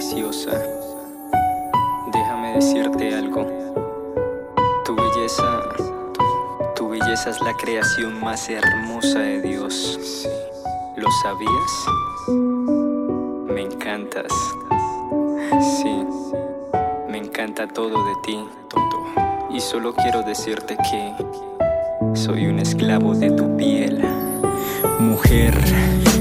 preciosa. Déjame decirte algo. Tu belleza, tu, belleza es la creación más hermosa de Dios. ¿Lo sabías? Me encantas. Sí, me encanta todo de ti. Todo. Y solo quiero decirte que soy un esclavo de tu piel. Mujer,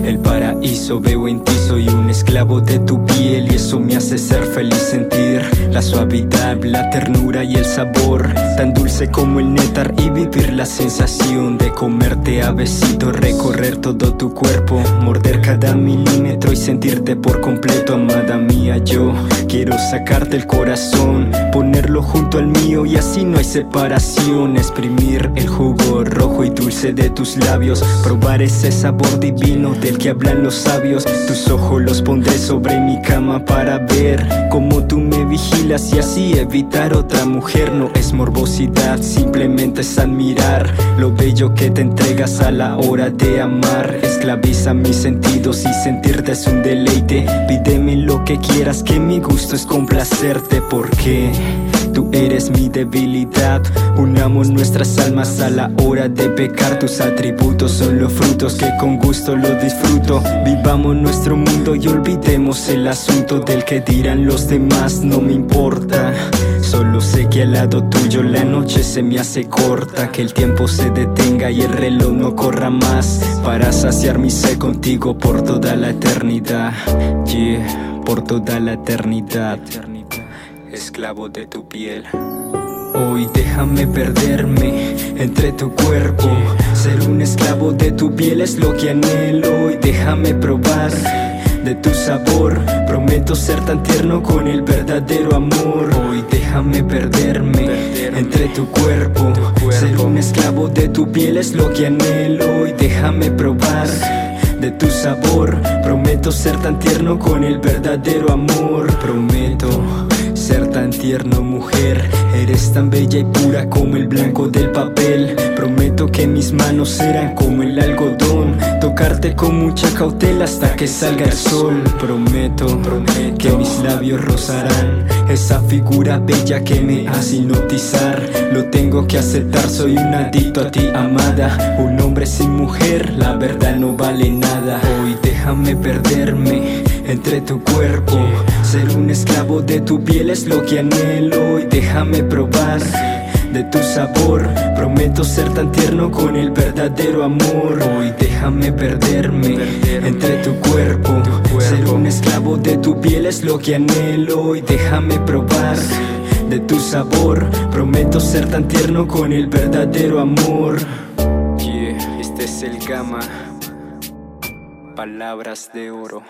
el paraíso veo en ti, soy un esclavo de tu piel y eso me hace ser feliz sentir la suavidad, la ternura y el sabor, tan dulce como el néctar y vivir la sensación de comerte a besito, recorrer todo tu cuerpo, morder cada milímetro y sentirte por completo, amada mía, yo quiero sacarte el corazón, junto al mío y así no hay separación, exprimir el jugo rojo y dulce de tus labios, probar ese sabor divino del que hablan los sabios. Tus ojos los pondré sobre mi cama para ver cómo tú me vigilas y así evitar otra mujer. No es morbosidad, simplemente es admirar lo bello que te entregas a la hora de amar. Esclaviza mis sentidos y sentirte es un deleite. Pídeme lo que quieras, que mi gusto es complacerte porque tú eres mi debilidad. Unamos nuestras almas a la hora de pecar. Tus atributos son los frutos que con gusto lo disfruto. Vivamos nuestro mundo y olvidemos el asunto del que dirán los demás. No me importa. Solo sé que al lado tuyo la noche se me hace corta, que el tiempo se detenga y el reloj no corra más para saciar mi sed contigo por toda la eternidad. Yeah, por toda la eternidad. Esclavo de tu piel. Hoy déjame perderme entre tu cuerpo. Ser un esclavo de tu piel es lo que anhelo. Y déjame probar de tu sabor. Prometo ser tan tierno con el verdadero amor. Hoy déjame perderme entre tu cuerpo. Ser un esclavo de tu piel es lo que anhelo. Y déjame probar de tu sabor. Prometo ser tan tierno con el verdadero amor. Prometo tierno mujer. Eres tan bella y pura como el blanco del papel. Prometo que mis manos serán como el algodón. Tocarte con mucha cautela hasta que salga el sol. Prometo, que mis labios rozarán Esa figura bella que me hace hipnotizar. Lo tengo que aceptar, soy un adicto a ti amada. Un hombre sin mujer, la verdad no vale nada. Hoy déjame perderme entre tu cuerpo Ser un esclavo de tu piel es lo que anhelo Y déjame probar de tu sabor. Prometo ser tan tierno con el verdadero amor Hoy déjame perderme entre tu cuerpo. Ser un esclavo de tu piel es lo que anhelo Y déjame probar de tu sabor. Prometo ser tan tierno con el verdadero amor. Yeah, este es el gama. Palabras de oro